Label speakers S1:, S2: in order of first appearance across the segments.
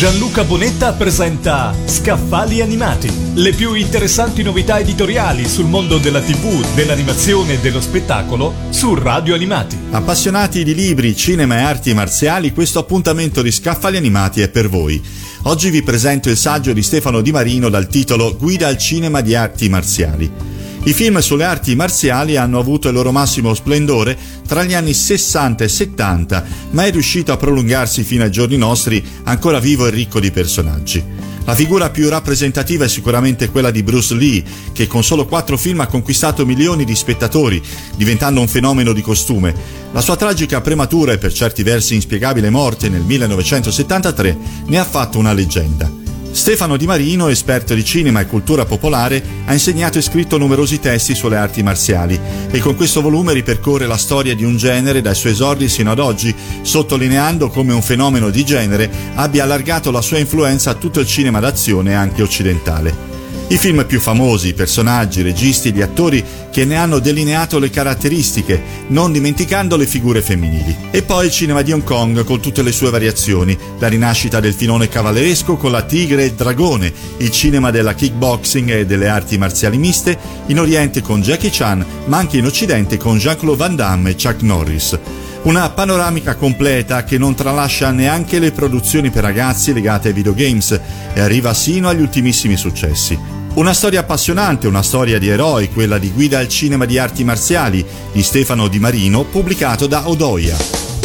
S1: Gianluca Bonetta presenta Scaffali Animati, le più interessanti novità editoriali sul mondo della TV, dell'animazione e dello spettacolo su Radio Animati.
S2: Appassionati di libri, cinema e arti marziali, questo appuntamento di Scaffali Animati è per voi. Oggi vi presento il saggio di Stefano Di Marino dal titolo Guida al cinema di arti marziali. I film sulle arti marziali hanno avuto il loro massimo splendore tra gli anni 60 e 70, ma è riuscito a prolungarsi fino ai giorni nostri ancora vivo e ricco di personaggi. La figura più rappresentativa è sicuramente quella di Bruce Lee, che con solo quattro film ha conquistato milioni di spettatori, diventando un fenomeno di costume. La sua tragica prematura e per certi versi inspiegabile morte nel 1973 ne ha fatto una leggenda. Stefano Di Marino, esperto di cinema e cultura popolare, ha insegnato e scritto numerosi testi sulle arti marziali e con questo volume ripercorre la storia di un genere dai suoi esordi sino ad oggi, sottolineando come un fenomeno di genere abbia allargato la sua influenza a tutto il cinema d'azione anche occidentale. I film più famosi, i personaggi, i registi, gli attori che ne hanno delineato le caratteristiche, non dimenticando le figure femminili. E poi il cinema di Hong Kong con tutte le sue variazioni, la rinascita del filone cavalleresco con la tigre e il dragone, il cinema della kickboxing e delle arti marziali miste, in Oriente con Jackie Chan, ma anche in Occidente con Jean-Claude Van Damme e Chuck Norris. Una panoramica completa che non tralascia neanche le produzioni per ragazzi legate ai videogames e arriva sino agli ultimissimi successi. Una storia appassionante, una storia di eroi, quella di Guida al cinema di arti marziali di Stefano Di Marino, pubblicato da Odoia.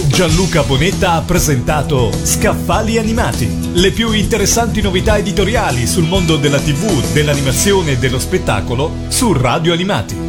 S1: Gianluca Bonetta ha presentato Scaffali Animati, le più interessanti novità editoriali sul mondo della TV, dell'animazione e dello spettacolo su Radio Animati.